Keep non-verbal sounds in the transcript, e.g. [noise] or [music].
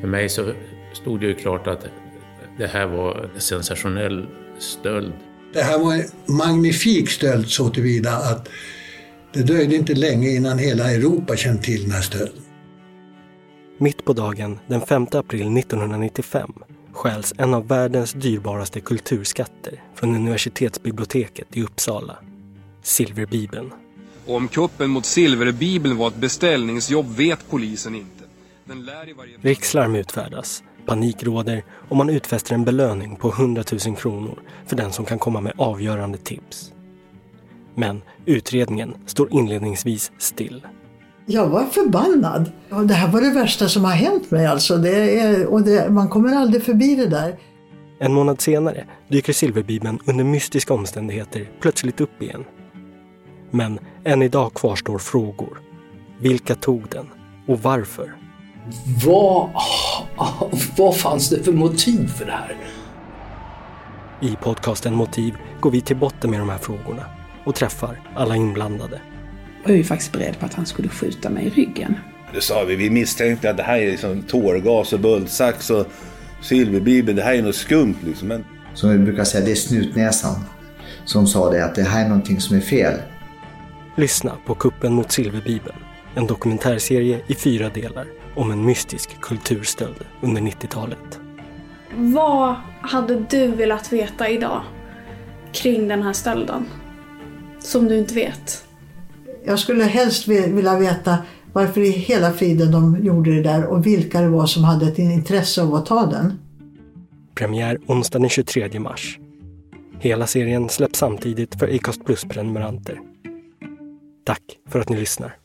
För mig så stod det ju klart att det här var en sensationell stöld. Det här var en magnifik stöld så tillvida att det dröjde inte länge innan hela Europa kände till den här stölden. Mitt på dagen den 5 april 1995 stjäls en av världens dyrbaraste kulturskatter från universitetsbiblioteket i Uppsala. Silverbibeln. Om kuppen mot Silverbibeln var ett beställningsjobb vet polisen inte. Rikslarm utfärdas, panik råder och man utfäster en belöning på 100 000 kronor för den som kan komma med avgörande tips. Men utredningen står inledningsvis still. Jag var förbannad. Det här var det värsta som har hänt mig alltså. Det är, och det, man kommer aldrig förbi det där. En månad senare dyker silverbibeln under mystiska omständigheter plötsligt upp igen. Men än idag kvarstår frågor. Vilka tog den? Och varför? Vad, [laughs] vad fanns det för motiv för det här? I podcasten Motiv går vi till botten med de här frågorna och träffar alla inblandade. Jag var ju faktiskt beredd på att han skulle skjuta mig i ryggen. Det sa vi, vi misstänkte att det här är liksom tårgas och bultsax och silverbibel, det här är något skumt liksom. Men... Som vi brukar säga, det är snutnäsan som sa det, att det här är någonting som är fel. Lyssna på Kuppen mot silverbibeln, en dokumentärserie i fyra delar om en mystisk kulturstöld under 90-talet. Vad hade du velat veta idag kring den här stölden? Som du inte vet? Jag skulle helst vilja veta varför i hela friden de gjorde det där och vilka det var som hade ett intresse av att ta den. Premiär onsdag den 23 mars. Hela serien släpps samtidigt för Acast Plus-prenumeranter. Tack för att ni lyssnar.